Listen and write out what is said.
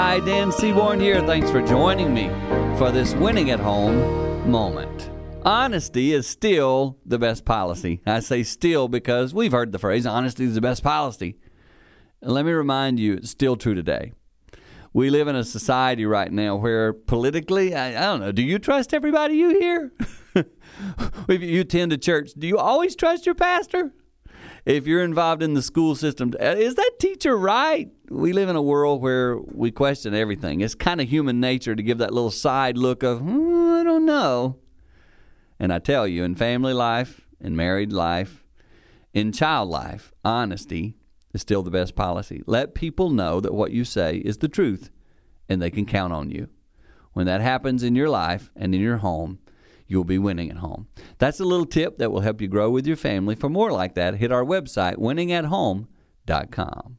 Hi, Dan Seaborn here. Thanks for joining me for this winning at home moment. Honesty is still the best policy. I say still because we've heard the phrase honesty is the best policy. And let me remind you, it's still true today. We live in a society right now where politically, I, I don't know, do you trust everybody you hear? if you attend a church, do you always trust your pastor? If you're involved in the school system, uh, is that teacher right? We live in a world where we question everything. It's kind of human nature to give that little side look of, hmm, I don't know. And I tell you, in family life, in married life, in child life, honesty is still the best policy. Let people know that what you say is the truth and they can count on you. When that happens in your life and in your home, you'll be winning at home. That's a little tip that will help you grow with your family. For more like that, hit our website, winningathome.com.